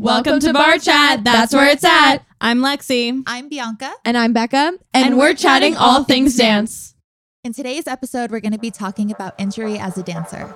Welcome to Bar Chat. That's where it's at. I'm Lexi. I'm Bianca. And I'm Becca. And, we're chatting all things dance. In today's episode, we're going to be talking about injury as a dancer.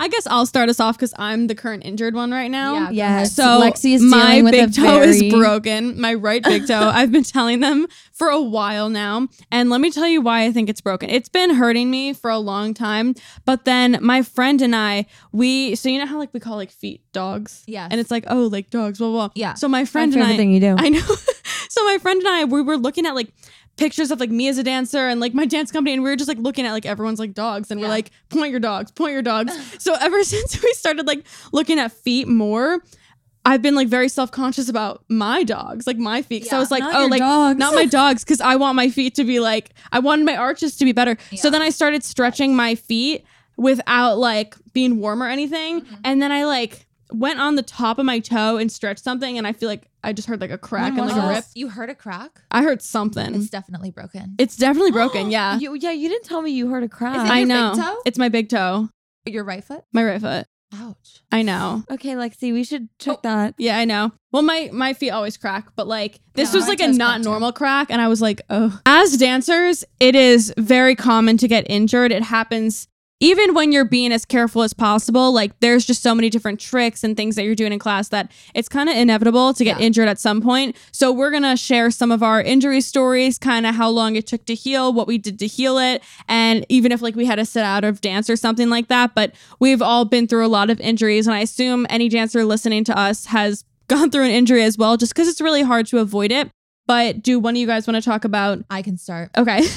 I guess I'll start us off because I'm the current injured one right now. Yeah, Yes. So Lexi is my dealing with big a toe is broken. My right big toe. I've been telling them for a while now, and let me tell you why I think it's broken. It's been hurting me for a long time, but then my friend and I, we so you know how like we call like feet dogs, Yeah. and it's like oh like dogs, blah blah. blah. Yeah. So my My friend and I, thing you do. I know. so my friend and I, we were looking at like pictures of like me as a dancer and like my dance company, and we were just like looking at like everyone's like dogs, and we're like, point your dogs, point your dogs. so ever since we started like looking at feet more. I've been like very self conscious about my dogs, like my feet. So I was like, oh, like dogs. not my dogs, because I want my feet to be like, I wanted my arches to be better. So then I started stretching my feet without like being warm or anything. Mhm. And then I like went on the top of my toe and stretched something, and I feel like I just heard like a crack and like a rip. You heard a crack? I heard something. It's definitely broken. It's definitely broken. Yeah, You, yeah, you didn't tell me you heard a crack. Is it I your big know. toe? It's my big toe, Your right foot? my right foot. Ouch. I know. okay, Lexi, we should check Oh. that. Yeah, I know. Well, my my feet always crack, but like this Yeah, was like a not normal crack, and I was like, oh. As dancers, it is very common to get injured. It happens even when you're being as careful as possible. Like there's just so many different tricks and things that you're doing in class that it's kind of inevitable to get Yeah. injured at some point. So we're gonna share some of our injury stories, kind of how long it took to heal, what we did to heal it, and even if like we had to sit out of dance or something like that. But we've all been through a lot of injuries, and I assume any dancer listening to us has gone through an injury as well, just because it's really hard to avoid it. But do one of you guys want to talk about? I can start. Okay.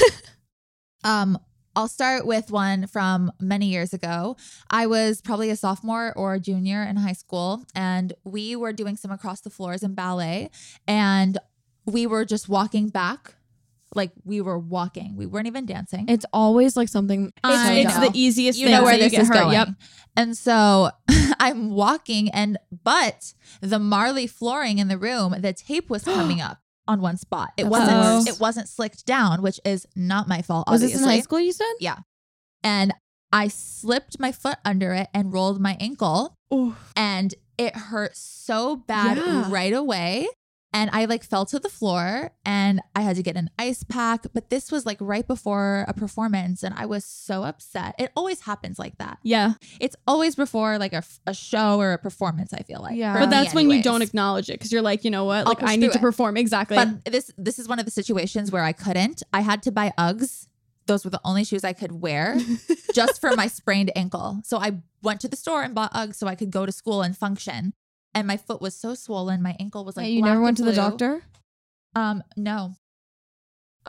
Um, I'll start with one from many years ago. I was probably a sophomore or a junior in high school, and we were doing some across the floors in ballet, and we were just walking back. Like we were walking. We weren't even dancing. It's always like something. I it's know. the easiest you thing. know where so this get is hurt. going. Yep. And so I'm walking, and but the Marley flooring in the room, the tape was coming up on one spot. It That's wasn't. It wasn't slicked down, which is not my fault. Was this in high school? You said. Yeah, and I slipped my foot under it and rolled my ankle, and it hurt so bad Yeah. right away. And I like fell to the floor and I had to get an ice pack. But this was like right before a performance, and I was so upset. It always happens like that. Yeah, It's always before like a, a show or a performance. I feel like, Yeah. But that's when you don't acknowledge it because you're like, you know what? Like I need to it. perform exactly. But this this is one of the situations where I couldn't. I had to buy Uggs. Those were the only shoes I could wear just for my sprained ankle. So I went to the store and bought Uggs so I could go to school and function. And my foot was so swollen, my ankle was like. Hey, you black never and went to the doctor. Um, no.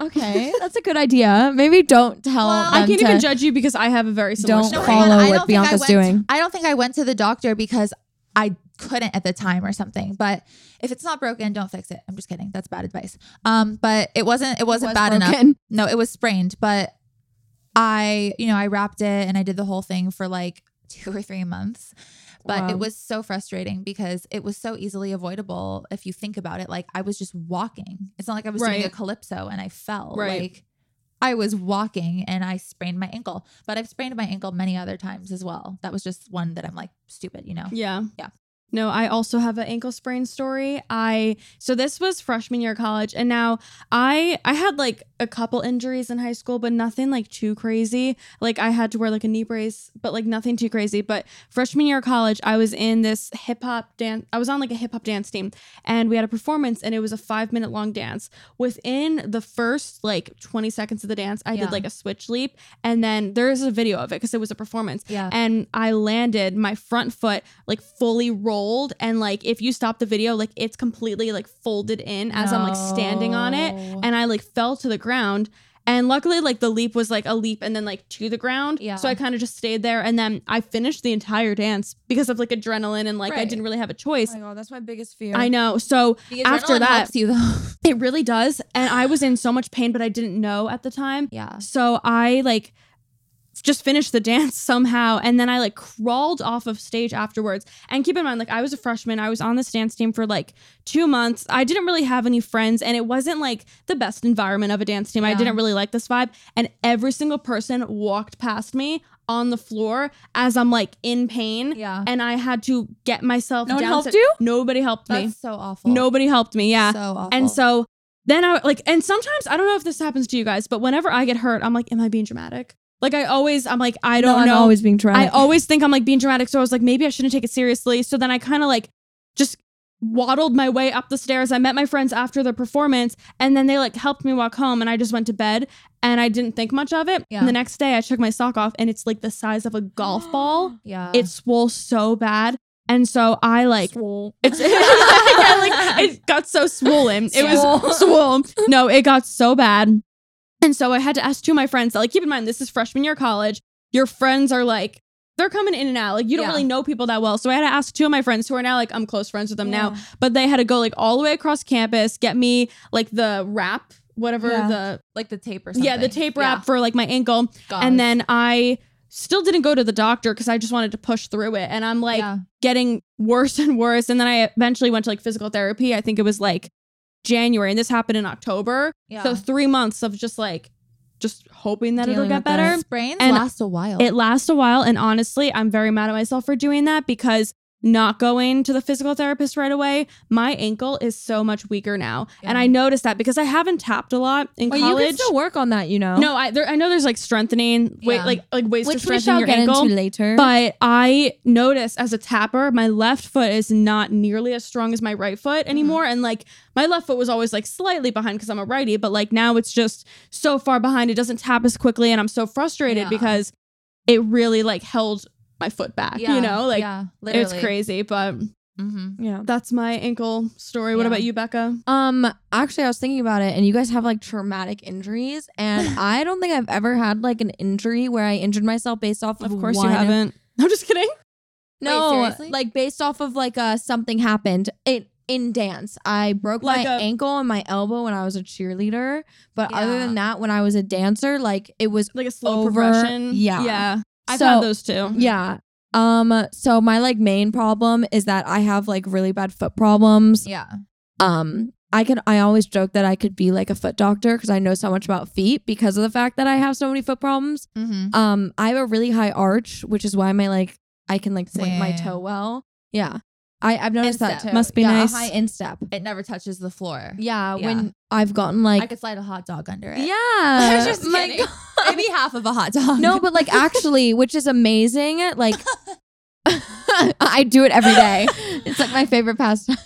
Okay, that's a good idea. Maybe don't tell. Well, I can't even judge you because I have a very similar Don't story. hang on. follow I what don't think I Bianca's went- doing. I don't think I went to the doctor because I couldn't at the time or something. But if it's not broken, don't fix it. I'm just kidding. That's bad advice. Um, but it wasn't. It wasn't Was bad enough. No, it was sprained, but I, you know, I wrapped it and I did the whole thing for like two or three months. But Wow. it was so frustrating because it was so easily avoidable if you think about it. Like I was just walking. It's not like I was doing a calypso and I fell. Right. Like I was walking and I sprained my ankle. But I've sprained my ankle many other times as well. That was just one that I'm like stupid, you know. Yeah. Yeah. No, I also have an ankle sprain story. I so this was freshman year of college and now I I had like a couple injuries in high school but nothing like too crazy. Like I had to wear like a knee brace but like nothing too crazy. But freshman year of college I was in this hip hop dance I was on like a hip hop dance team and we had a performance and it was a 5 minute long dance. Within the first like 20 seconds of the dance I Yeah. did like a switch leap and then there's a video of it because it was a performance Yeah. and I landed my front foot like fully rolled and like if you stop the video like it's completely like folded in as I'm like standing on it and I like fell to the ground and luckily like the leap was like a leap and then like to the ground Yeah. so I kind of just stayed there and then I finished the entire dance because of like adrenaline and like I didn't really have a choice Oh my god, that's my biggest fear. I know so after that- you it really does and I was in so much pain but I didn't know at the time yeah. so I like just finished the dance somehow and then I like crawled off of stage afterwards. And keep in mind like I was a freshman, I was on this dance team for like 2 months. I didn't really have any friends and it wasn't like the best environment of a dance team. I didn't really like this vibe and every single person walked past me on the floor as I'm like in pain Yeah. and I had to get myself No one down helped to- you? Nobody helped me. That's so awful. Nobody helped me. Yeah. So awful. And so then I like, and sometimes I don't know if this happens to you guys, but whenever I get hurt, I'm like, am I being dramatic? Like I always, I'm like, I don't no, I'm know. always being dramatic. I always think I'm like being dramatic. So I was like, maybe I shouldn't take it seriously. So then I kind of like just waddled my way up the stairs. I met my friends after the performance and then they like helped me walk home and I just went to bed and I didn't think much of it. Yeah. And the next day I took my sock off and it's like the size of a golf ball. yeah. It swole so bad. And so I like Swole. it's yeah, like it got so swollen. It was swollen. No, it got so bad. And so I had to ask two of my friends like keep in mind this is freshman year college. Your friends are like they're coming in and out. Like you don't Yeah. really know people that well. So I had to ask two of my friends who are now like I'm close friends with them now, but they had to go like all the way across campus, get me like the wrap, whatever Yeah. the like the tape or something. yeah, the tape wrap for like my ankle. And then I still didn't go to the doctor because I just wanted to push through it. And I'm like yeah. getting worse and worse. And then I eventually went to like physical therapy. I think it was like January, and this happened in October. Yeah. So three months of just like just hoping that it'll get better. sprains and last a while. It lasts a while, and honestly, I'm very mad at myself for doing that because not going to the physical therapist right away, my ankle is so much weaker now, and I noticed that because I haven't tapped a lot in Well, you college. can still work on that, you know. no, I there, I know there's like strengthening, Yeah. like like ways which to strengthen your get ankle. into later. But I noticed as a tapper, my left foot is not nearly as strong as my right foot mm-hmm. anymore. And like my left foot was always like slightly behind because I'm a righty, but like now it's just so far behind. It doesn't tap as quickly. And I'm so frustrated Yeah. because it really like held my foot back, yeah. you know? Like yeah, it's crazy. But Mm-hmm. yeah. that's my ankle story. What Yeah. about you, Becca? Um, actually, I was thinking about it, and you guys have like traumatic injuries, and I don't think I've ever had like an injury where I injured myself based off of. Of course one- you haven't. I'm just kidding. No, seriously? like based off of like uh something happened it in dance. I broke Like my a- ankle and my elbow when I was a cheerleader, but other than that, when I was a dancer, like it was Like a slow Over- progression. yeah. Yeah. I've So- had those too. yeah. Um, so my like main problem is that I have like really bad foot problems. Yeah. Um, I can I always joke that I could be like a foot doctor because I know so much about feet because of the fact that I have so many foot problems. Mm-hmm. Um, I have a really high arch, which is why my like I can like point my toe well. Yeah. I, I've noticed that Instep. too. Must be yeah, nice. A high instep. It never touches the floor. Yeah, Yeah. when I've gotten like I could slide a hot dog under it. Yeah. I was just my kidding. God. Maybe half of a hot dog. No, but like actually, which is amazing. Like I do it every day. It's like my favorite pastime.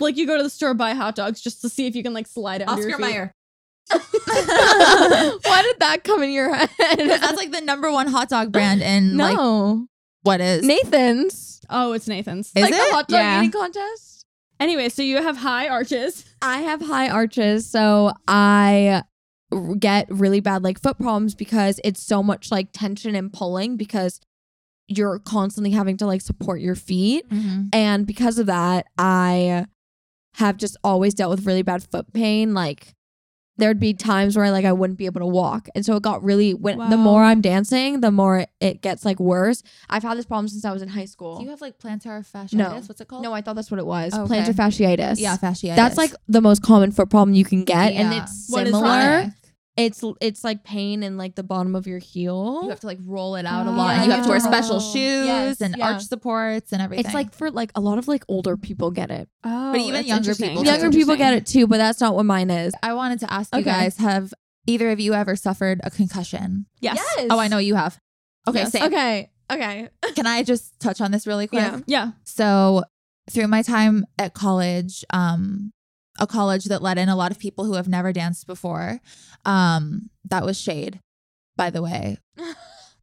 Like you go to the store, buy hot dogs just to see if you can like slide it under Oscar your feet. Mayer. Why did that come in your head? That's like the number one hot dog brand in like no. what is Nathan's. Oh, it's Nathan's. Is like it? the hot dog Yeah. eating contest. Anyway, so you have high arches. I have high arches, so I get really bad like foot problems because it's so much like tension and pulling because you're constantly having to like support your feet. Mhm. And because of that, I have just always dealt with really bad foot pain. Like there'd be times where like I wouldn't be able to walk. And so it got really when the more I'm dancing, the more it gets like worse. I've had this problem since I was in high school. Do you have like plantar fasciitis? No. What's it called? no, I thought that's what it was. Okay. Plantar fasciitis. yeah, fasciitis. That's like the most common foot problem you can get. And Yeah. it's What is similar. Chronic. It's it's like pain in like the bottom of your heel. You have to like roll it out a Oh, lot, and you have to wear special shoes Yes, and yeah. arch supports and everything. it's like for like a lot of like older people get it. Oh, But even younger people Younger people get it too, but that's not what mine is. I wanted to ask you guys: Have either of you ever suffered a concussion? Yes. Oh, I know you have. Okay, Yes. same. Okay. Okay. Can I just touch on this really quick? Yeah. Yeah. So through my time at college, um, a college that let in a lot of people who have never danced before, um, that was Shade, by the way.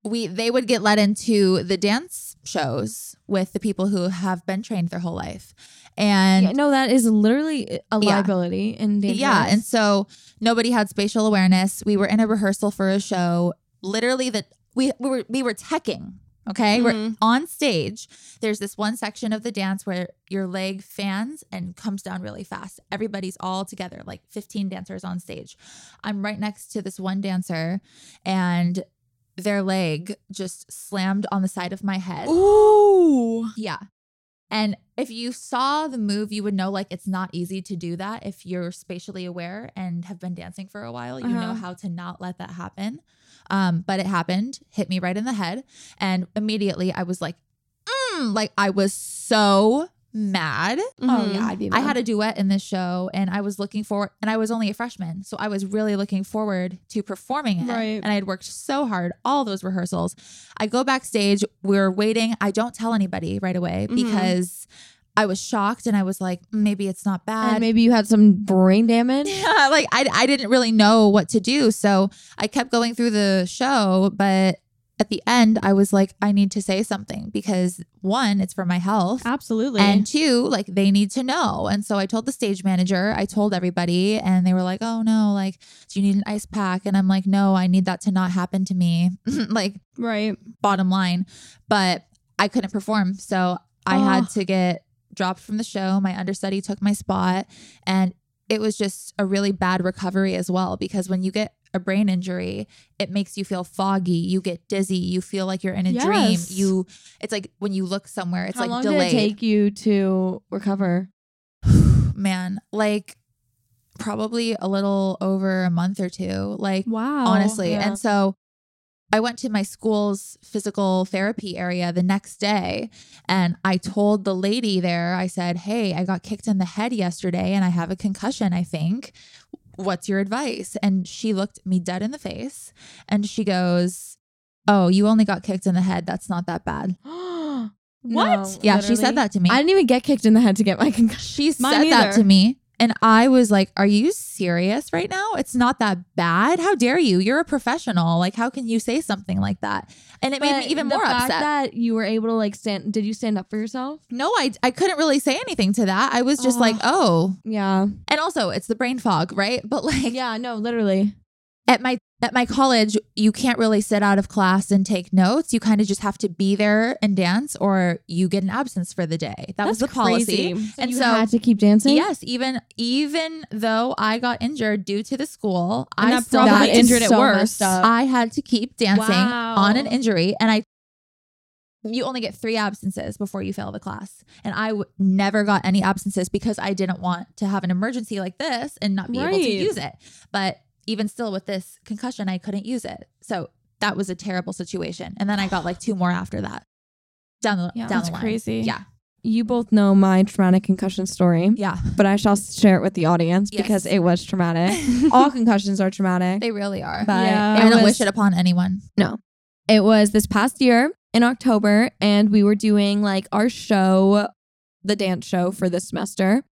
We they would get let into the dance shows with the people who have been trained their whole life. And Yeah, no, that is literally a Yeah. liability and dangerous. yeah, and so nobody had spatial awareness. We were in a rehearsal for a show. Literally, that we we were we were teching. Okay, we're Mhm. on stage. There's this one section of the dance where your leg fans and comes down really fast. Everybody's all together, like 15 dancers on stage. I'm right next to this one dancer, and their leg just slammed on the side of my head. Ooh. Yeah. And if you saw the move, you would know like it's not easy to do that if you're spatially aware and have been dancing for a while. You know Uh-huh. how to not let that happen. Um, but it happened, hit me right in the head. And immediately I was like, mm, like I was so mad. Oh Mhm. yeah, I'd be. I had a duet in this show and I was looking forward and I was only a freshman. So I was really looking forward to performing it. Right. And I had worked so hard, all those rehearsals. I go backstage, we're waiting. I don't tell anybody right away Mhm. because I was shocked and I was like, "Mm, maybe it's not bad. And maybe you had some brain damage. yeah, like I, I didn't really know what to do. So I kept going through the show, but at the end, I was like, I need to say something because one, it's for my health. Absolutely. And two, like they need to know. And so I told the stage manager, I told everybody, and they were like, oh no, like, do you need an ice pack? And I'm like, no, I need that to not happen to me. like, right. bottom line. But I couldn't perform. So I Oh. had to get dropped from the show. My understudy took my spot. And it was just a really bad recovery as well because when you get a brain injury, it makes you feel foggy. You get dizzy. You feel like you're in a dream. You, it's like when you look somewhere, it's How like long delayed. did it take you to recover? man, like probably a little over a month or two. Like Wow. honestly. yeah. And so I went to my school's physical therapy area the next day and I told the lady there, I said, Hey, I got kicked in the head yesterday and I have a concussion, I think. What's your advice? And she looked me dead in the face and she goes, Oh, you only got kicked in the head. That's not that bad. what? Yeah, she said that to me. I didn't even get kicked in the head to get my concussion. She Mine said that to me. And I was like, Are you serious right now? It's not that bad. How dare you? You're a professional. Like, how can you say something like that? And it made me even the more fact upset. that you were able to like stand. Did you stand up for yourself? no, I, I couldn't really say anything to that. I was just like, Oh. Yeah. And also, it's the brain fog, right? But like, Yeah. No. Literally. at my at my college, you can't really sit out of class and take notes. You kind of just have to be there and dance, or you get an absence for the day. That was the policy. crazy. So And you so- had to keep dancing. Yes, even even though I got injured due to the school, And I that still probably injured it so worse. messed. I had to keep dancing Wow. on an injury, and I. You only get three absences before you fail the class, and I w- never got any absences because I didn't want to have an emergency like this and not be able to use it. But even still, with this concussion, I couldn't use it, so that was a terrible situation. And then I got like two more after that. Down the Yeah, down that's the line. crazy. Yeah, You both know my traumatic concussion story, yeah, but I shall share it with the audience Yes. because it was traumatic. All concussions are traumatic. they really are. but Yeah. I don't was- wish it upon anyone. No. It was this past year in October, and we were doing like our show, the dance show for this semester.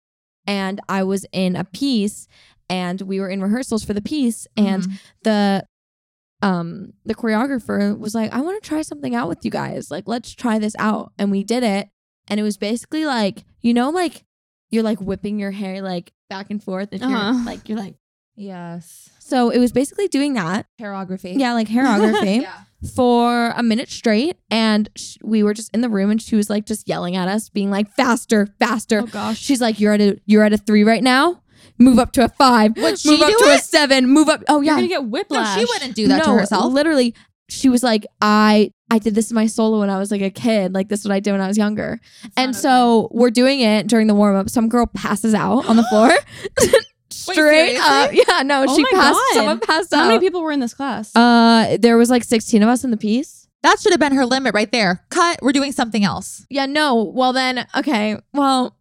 And I was in a piece, and we were in rehearsals for the piece, and Mhm. the um the choreographer was like, I want to try something out with you guys. Like, let's try this out. And we did it. And it was basically like, you know, like you're like whipping your hair like back and forth. And you're Uh-huh. like, you're like, yes, so it was basically doing that. choreography. Yeah, like hairography yeah. for a minute straight. And sh- we were just in the room and she was like just yelling at us, being like, faster, faster. Oh gosh. She's like, you're at a, you're at a three right now. Move up to a five. Would she move up do to a it? seven. Move up. Oh yeah, You're gonna get whiplash. No, she wouldn't do that to herself. Literally, she was like, I I did this in my solo when I was like a kid. Like this is what I did when I was younger. and so we're doing it during the warm up. Some girl passes out on the floor. Straight up. Yeah, no, Oh she my passed. God. Someone passed How out. many people were in this class? uh there was like 16 of us in the piece. that should have been her limit right there. Cut. We're doing something else. Yeah, no. Well then, okay. Well,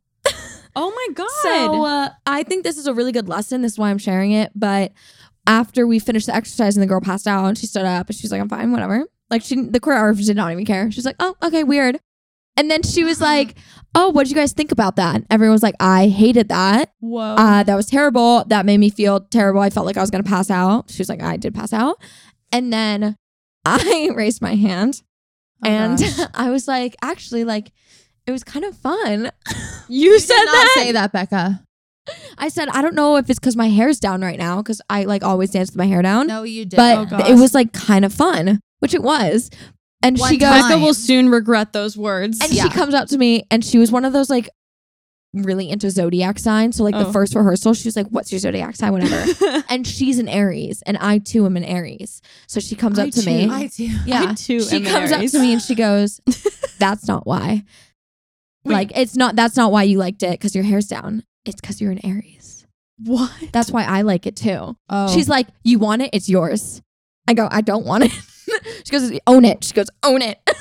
oh my god. So uh, I think this is a really good lesson. This is why I'm sharing it. But after we finished the exercise and the girl passed out and she stood up and she was like, I'm fine, whatever. Like she, the choreographer did not even care. She was like, oh, okay, weird. And then she was like, oh, what did you guys think about that? And everyone was like, I hated that. Whoa. Uh, that was terrible. That made me feel terrible. I felt like I was going to pass out. She was like, I did pass out. And then I raised my hand Oh, and gosh. I was like, actually, like, it was kind of fun. you, You said did not that. say that, Becca. I said, I don't know if it's because my hair's down right now because I like always dance with my hair down. No, you did. but Oh, it was like kind of fun, which it was. And One she goes. Becca will soon regret those words. and Yeah. she comes up to me, and she was one of those like really into zodiac signs. So like the Oh. first rehearsal, she was like, "What's your zodiac sign?" Whatever. and she's an Aries, and I too am an Aries. So she comes I up to too. me. I do. yeah, I too she am an comes up to me and she goes, "That's not why. Wait. Like it's not. That's not why you liked it because your hair's down. It's because you're an Aries. what? That's why I like it too." Oh. She's like, "You want it? It's yours." I go, "I don't want it." she goes, "Own it." She goes, "Own it."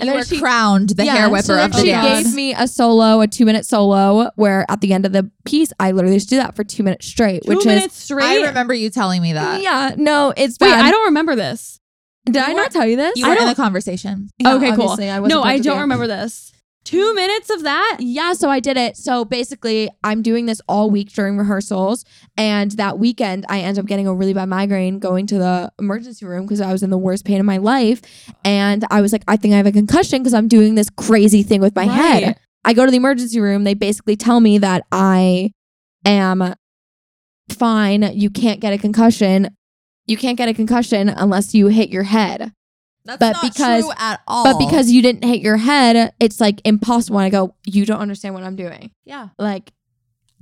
And you she crowned the hair whipper so of the she dance. gave me a solo, a two minute solo, where at the end of the piece, I literally just do that for two minutes straight, Two which minutes is straight. I remember you telling me that. yeah, no, it's Wait, bad. I don't remember this. Did I not tell you this? You were in don't- the conversation. Yeah, okay, cool. I no, I don't remember this. Two minutes of that. Yeah, so I did it. So basically, I'm doing this all week during rehearsals. And that weekend, I end up getting a really bad migraine going to the emergency room because I was in the worst pain of my life. And I was like, I think I have a concussion because I'm doing this crazy thing with my Right. head. I go to the emergency room. They basically tell me that I am fine. You can't get a concussion. You can't get a concussion unless you hit your head. That's But not because- true at all. But because you didn't hit your head, it's like impossible. And I go, you don't understand what I'm doing. yeah, Like,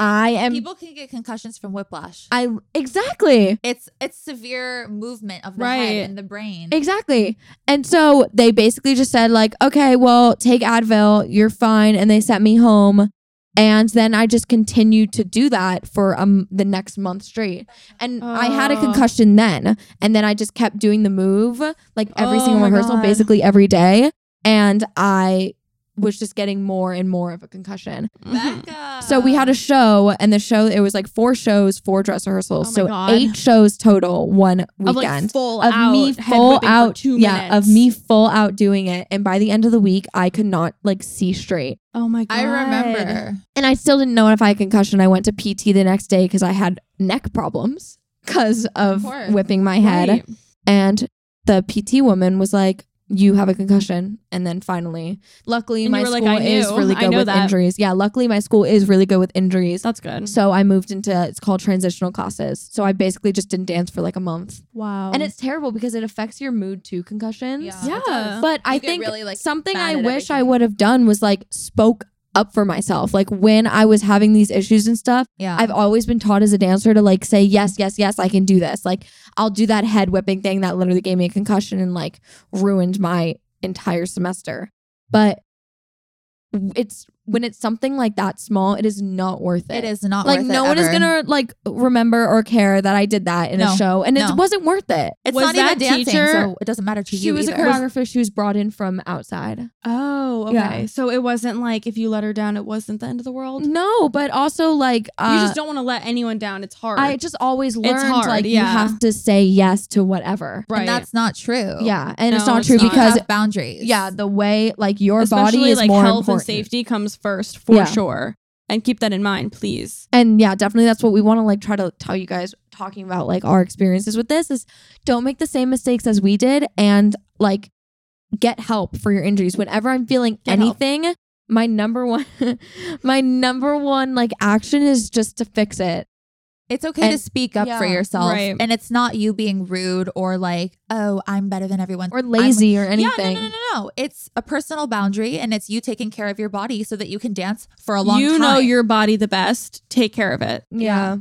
I am. people can get concussions from whiplash. I exactly, It's it's severe movement of the Right. head and the brain. exactly. And so they basically just said like, okay, well, take Advil, you're fine, and they sent me home. And then I just continued to do that for um the next month straight. And I had a Oh. concussion then, and then I just kept doing the move like every Oh single rehearsal, God. basically every day. And I was just getting more and more of a concussion. Mm-hmm. Becca. So we had a show, and the show it was like four shows, four dress rehearsals, Oh my so God. eight shows total one Of like weekend full of out me head full whipping for out, two yeah, minutes. of me full out doing it. And by the end of the week, I could not like see straight, Oh my god. I remember. and I still didn't know if I had concussion. I went to PT the next day because I had neck problems because of course. whipping my head, Right. and the PT woman was like. You have a concussion, and then finally, luckily, And my were like, school is really good with that." injuries. Yeah, luckily, my school is really good with injuries. That's good. So I moved into it's called transitional classes. So I basically just didn't dance for like a month. Wow. And it's terrible because it affects your mood too, concussions. Yeah. Yeah. But I You get think really, like, something I wish I would have done was like spoke up for myself. Like when I was having these issues and stuff, yeah. I've always been taught as a dancer to like say yes, yes, yes, I can do this. Like I'll do that head whipping thing that literally gave me a concussion and like ruined my entire semester. But it's when it's something like that small, it is not worth it. it is not worth it. like no it one is gonna like remember or care that I did that in No, a show, and no. it wasn't worth it. It's Was not that even dancing, teacher- so it doesn't matter to She you was either. a choreographer. She was brought in from outside. oh, okay. Yeah. So it wasn't like if you let her down, it wasn't the end of the world. No, but also like uh, you just don't want to let anyone down. It's hard. I just always learned hard, like you have to say yes to whatever. right. And that's not true. Yeah, and it's not it's true not. Because have boundaries. yeah, the way like your Especially body is like more health important. and safety comes first for Yeah. sure. And keep that in mind, please. And yeah, definitely that's what we want to like try to tell you guys talking about like our experiences with this is don't make the same mistakes as we did and like get help for your injuries. Whenever I'm feeling Get help. anything, my number one my number one like action is just to fix it. It's okay to speak up for yourself. right. And it's not you being rude or like, oh, I'm better than everyone. Or I'm- lazy or Yeah, anything. no, no, no, no, no. It's a personal boundary and it's you taking care of your body so that you can dance for a long you time. You know your body the best. Take care of it. Yeah.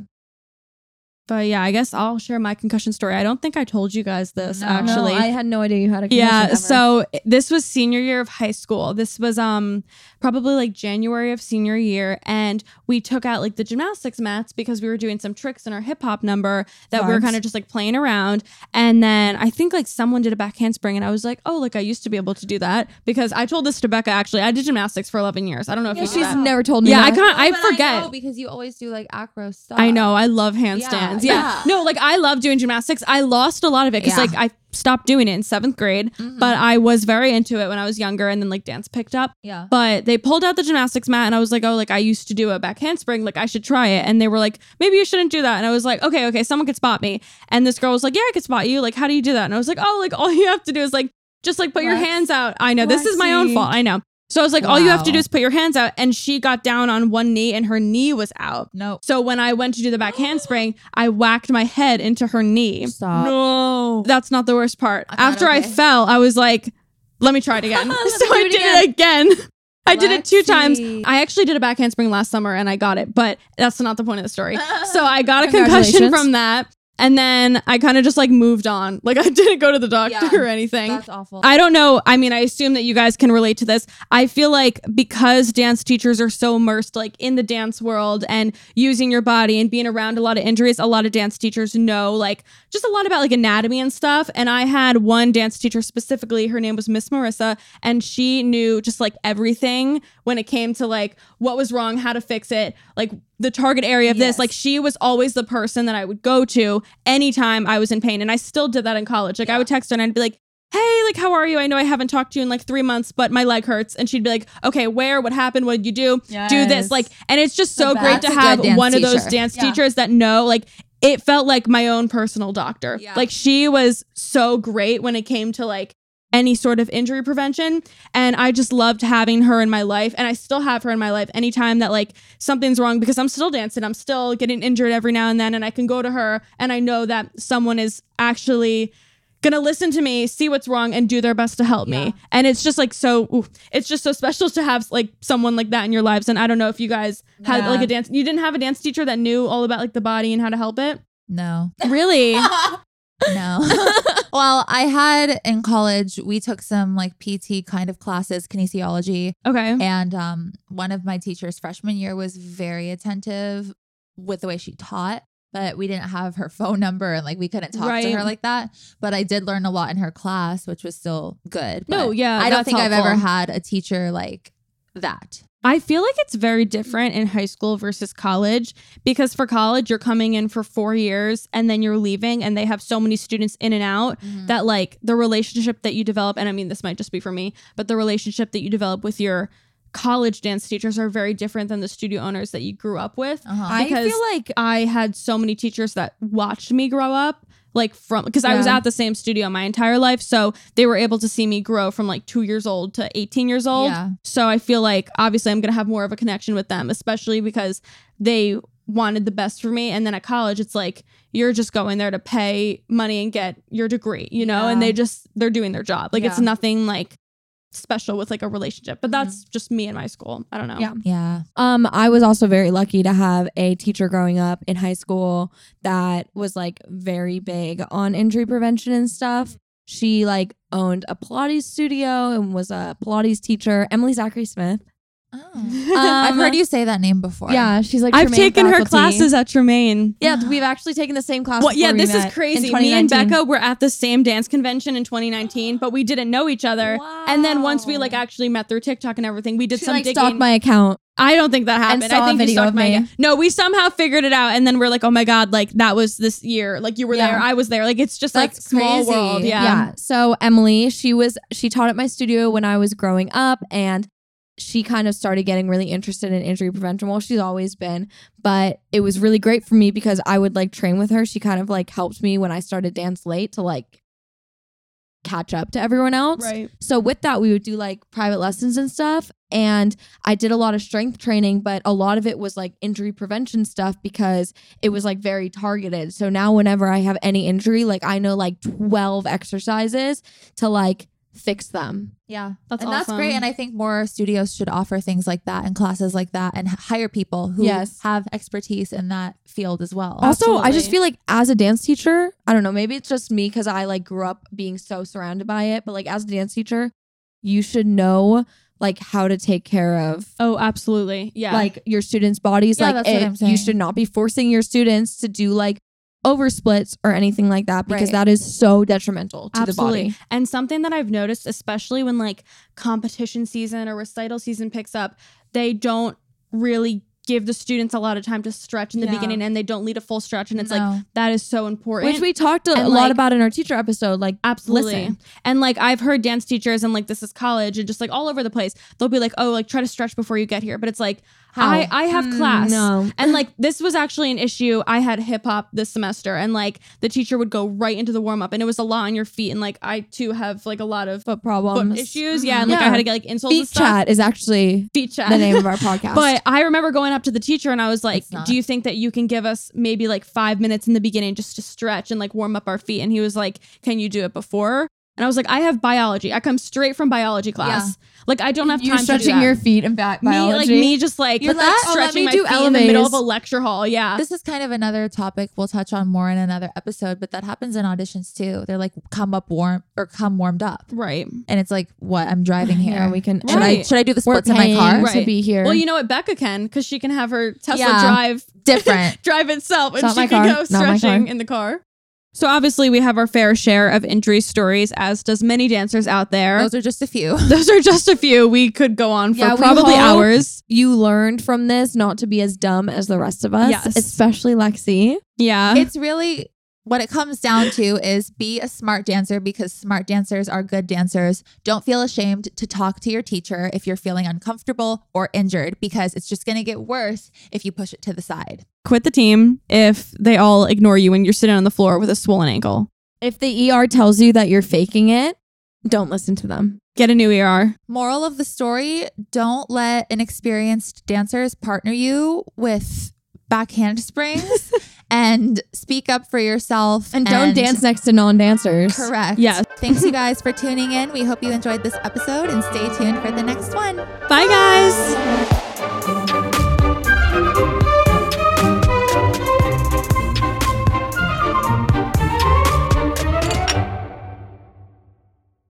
But yeah, I guess I'll share my concussion story. I don't think I told you guys this No. actually. No, I had no idea you had a concussion yeah ever. so this was senior year of high school this was um probably like january of senior year and we took out like the gymnastics mats because we were doing some tricks in our hip-hop number that we were kind of just like playing around and then i think like someone did a back handspring and i was like oh like i used to be able to do that because i told this to becca actually i did gymnastics for 11 years i don't know if Yeah, you she's that. never told me Yeah, I can't- I but forget. know because you always do like acro stuff. I know. I love handstands. Yeah, Yeah. yeah. No, like I love doing gymnastics. I lost a lot of it because Yeah. like I stopped doing it in seventh grade, Mhm. but I was very into it when I was younger and then like dance picked up. yeah. But they pulled out the gymnastics mat and I was like, oh, like I used to do a back handspring. Like I should try it. And they were like, maybe you shouldn't do that. And I was like, okay, okay, someone could spot me. And this girl was like, yeah, I could spot you. Like, how do you do that? And I was like, oh, like all you have to do is like, just like put your hands out. I know this is my own fault. I know. So I was like, all you have to do is put your hands out. And she got down on one knee and her knee was out. No. So when I went to do the back handspring, I whacked my head into her knee. Stop. No. That's not the worst part. I'm not After I fell, I was like, let me try it again. So I it did it again. I did it two times. I actually did a back handspring last summer and I got it, but that's not the point of the story. So I got a concussion from that. And then I kind of just like moved on. Like I didn't go to the doctor Yeah. or anything. That's awful. I don't know. I mean, I assume that you guys can relate to this. I feel like because dance teachers are so immersed like in the dance world and using your body and being around a lot of injuries, a lot of dance teachers know like just a lot about like anatomy and stuff. And I had one dance teacher specifically, her name was Miss Marissa, and she knew just like everything when it came to like what was wrong, how to fix it, like the target area of Yes. this. Like she was always the person that I would go to anytime I was in pain. And I still did that in college. Like I would text her and I'd be like, hey, like, how are you? I know I haven't talked to you in like three months, but my leg hurts. And she'd be like, okay, where? What happened? What did you do? Do this. Like, and it's just so great to have one of those dance Yeah. teachers that know, like, it felt like my own personal doctor. Yeah. Like, she was so great when it came to like any sort of injury prevention. And I just loved having her in my life. And I still have her in my life anytime that like something's wrong because I'm still dancing. I'm still getting injured every now and then. And I can go to her and I know that someone is actually gonna listen to me, see what's wrong, and do their best to help Yeah. me. And it's just like so ooh, it's just so special to have like someone like that in your lives. And I don't know if you guys had Yeah. like a dance you didn't have a dance teacher that knew all about like the body and how to help it? no. Really? No. well, I had in college, we took some like PT kind of classes, kinesiology. okay. And um, one of my teachers freshman year was very attentive with the way she taught, but we didn't have her phone number and like we couldn't talk to her like that. But I did learn a lot in her class, which was still good. No, yeah, I don't think I've ever had a teacher like that. I feel like it's very different in high school versus college because for college you're coming in for 4 years and then you're leaving and they have so many students in and out that like the relationship that you develop and I mean this might just be for me, but the relationship that you develop with your college dance teachers are very different than the studio owners that you grew up with. Uh-huh. I feel like I had so many teachers that watched me grow up like from because I was at the same studio my entire life so they were able to see me grow from like 2 years old to 18 years old. Yeah. So I feel like obviously I'm going to have more of a connection with them especially because they wanted the best for me and then at college it's like you're just going there to pay money and get your degree, you know, yeah. and they just they're doing their job. Like it's nothing like special with like a relationship. But that's just me and my school. I don't know. Yeah. Yeah. Um, I was also very lucky to have a teacher growing up in high school that was like very big on injury prevention and stuff. She like owned a Pilates studio and was a Pilates teacher, Emily Zachary Smith. Oh. I've Um, heard you say that name before. Yeah, she's like I've Tremaine taken her faculty. classes at Tremaine. Yeah, we've actually taken the same class. Well, yeah, this is crazy. Me and Becca were at the same dance convention in 2019, but we didn't know each other. And then once we like actually met through TikTok and everything, we did She some like digging. stalked my account. I don't think that happened. saw I a think you video stalked of my me. account. No, we somehow figured it out, and then we're like, oh my god, like that was this year. Like you were Yeah. there, I was there. Like it's just like small crazy. world. Yeah. Yeah. So Emily, she was she taught at my studio when I was growing up and she kind of started getting really interested in injury prevention. Well, she's always been, but it was really great for me because I would like train with her. She kind of like helped me when I started dance late to like catch up to everyone else. Right. So with that, we would do like private lessons and stuff. And I did a lot of strength training, but a lot of it was like injury prevention stuff because it was like very targeted. So now whenever I have any injury, like I know like 12 exercises to like fix them. Yeah. That's and that's great. And I think more studios should offer things like that and classes like that and hire people who Yes. have expertise in that field as well. Also, I just feel like as a dance teacher, I don't know, maybe it's just me because I like grew up being so surrounded by it, but like as a dance teacher, you should know like how to take care of Oh, absolutely. Yeah. like your students' bodies. Yeah, like that's what it- I'm saying. you should not be forcing your students to do like over splits or anything like that because Right. that is so detrimental to Absolutely. the body. And something that I've noticed, especially when like competition season or recital season picks up, they don't really give the students a lot of time to stretch in the Yeah. beginning and they don't lead a full stretch. And it's like, that is so important. Which we talked a, a lot about in our teacher episode. Like Absolutely. listen. And like I've heard dance teachers and like this is college and just like all over the place. They'll be like, "Oh, like try to stretch before you get here." But it's like How? I I have Hmm, class. no. And like this was actually an issue. I had hip hop this semester and like the teacher would go right into the warm up and it was a lot on your feet and like I too have like a lot of Foot foot problems. issues. Yeah, and like I had to get like insoles and Feet chat is actually Feet chat. the name of our podcast. But I remember going up to the teacher and I was like, "Do you think that you can give us maybe like 5 minutes in the beginning just to stretch and like warm up our feet?" And he was like, "Can you do it before?" And I was like, "I have biology. I come straight from biology class. Like I don't have you time to do stretching that. your feet in bi- me like me just like You're that- oh, let stretching me my do feet in the middle of a lecture hall. Yeah. This is kind of another topic we'll touch on more in another episode, but that happens in auditions too. They're like, come up warm or come warmed up. right. And it's like, what? I'm driving here. Yeah, we can. should, I, should I do the We're splits in my car? Right. to be here. Well, you know what Becca can because she can have her Tesla Yeah. drive Different. drive itself and she can car. go stretching in the car. So obviously we have our fair share of injury stories, as does many dancers out there. Those are just a few. Those are just a few. We could go on for Yeah, probably hours. you learned from this not to be as dumb as the rest of us. Yes. especially Lexi. Yeah. it's really what it comes down to is be a smart dancer because smart dancers are good dancers. Don't feel ashamed to talk to your teacher if you're feeling uncomfortable or injured because it's just going to get worse if you push it to the side. Quit the team if they all ignore you when you're sitting on the floor with a swollen ankle. If the ER tells you that you're faking it, don't listen to them. Get a new ER. Moral of the story don't let inexperienced dancers partner you with back handsprings and speak up for yourself. And, and don't dance next to non dancers. Correct. Yes. Thanks, you guys, for tuning in. We hope you enjoyed this episode and stay tuned for the next one. Bye, guys.